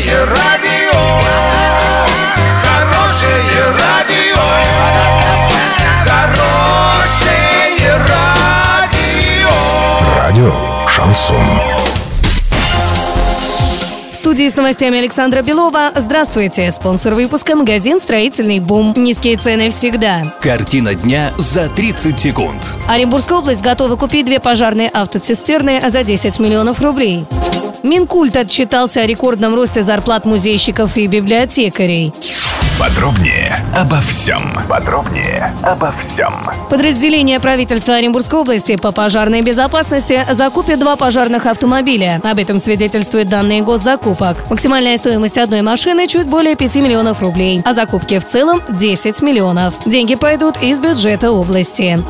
Хорошее радио, хорошее радио, хорошее радио. Радио Шансон. В студии с новостями Александра Белова. Здравствуйте. Спонсор выпуска – магазин «Строительный бум». Низкие цены всегда. Картина дня за 30 секунд. Оренбургская область готова купить две пожарные автоцистерны за 10 миллионов рублей. Минкульт отчитался о рекордном росте зарплат музейщиков и библиотекарей. Подробнее обо всем. Подробнее обо всем. Подразделение правительства Оренбургской области по пожарной безопасности закупит два пожарных автомобиля. Об этом свидетельствуют данные госзакупок. Максимальная стоимость одной машины чуть более 5 миллионов рублей, а закупки в целом 10 миллионов. Деньги пойдут из бюджета области.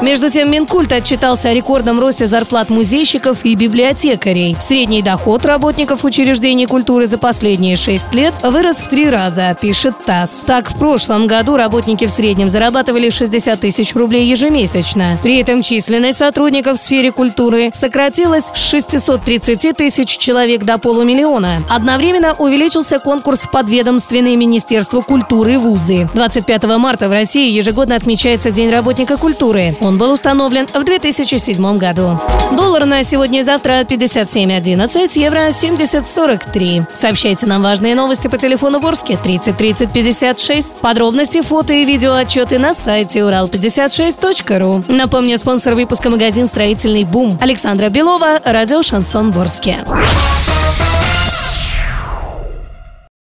Между тем, Минкульт отчитался о рекордном росте зарплат музейщиков и библиотекарей. Средний доход работников учреждений культуры за последние шесть лет вырос в три раза, пишет ТАСС. Так, в прошлом году работники в среднем зарабатывали 60 тысяч рублей ежемесячно. При этом численность сотрудников в сфере культуры сократилась с 630 тысяч человек до полумиллиона. Одновременно увеличился конкурс подведомственные Министерству культуры вузы. 25 марта в России ежегодно отмечается День работника культуры. Он был установлен в 2007 году. Доллар на сегодня и завтра 57.11, евро 70.43. Сообщайте нам важные новости по телефону Ворске 30 30 56. Подробности, фото и видео отчеты на сайте урал56.ру. Напомню, спонсор выпуска магазин «Строительный бум» Александра Белова, радио «Шансон Ворске».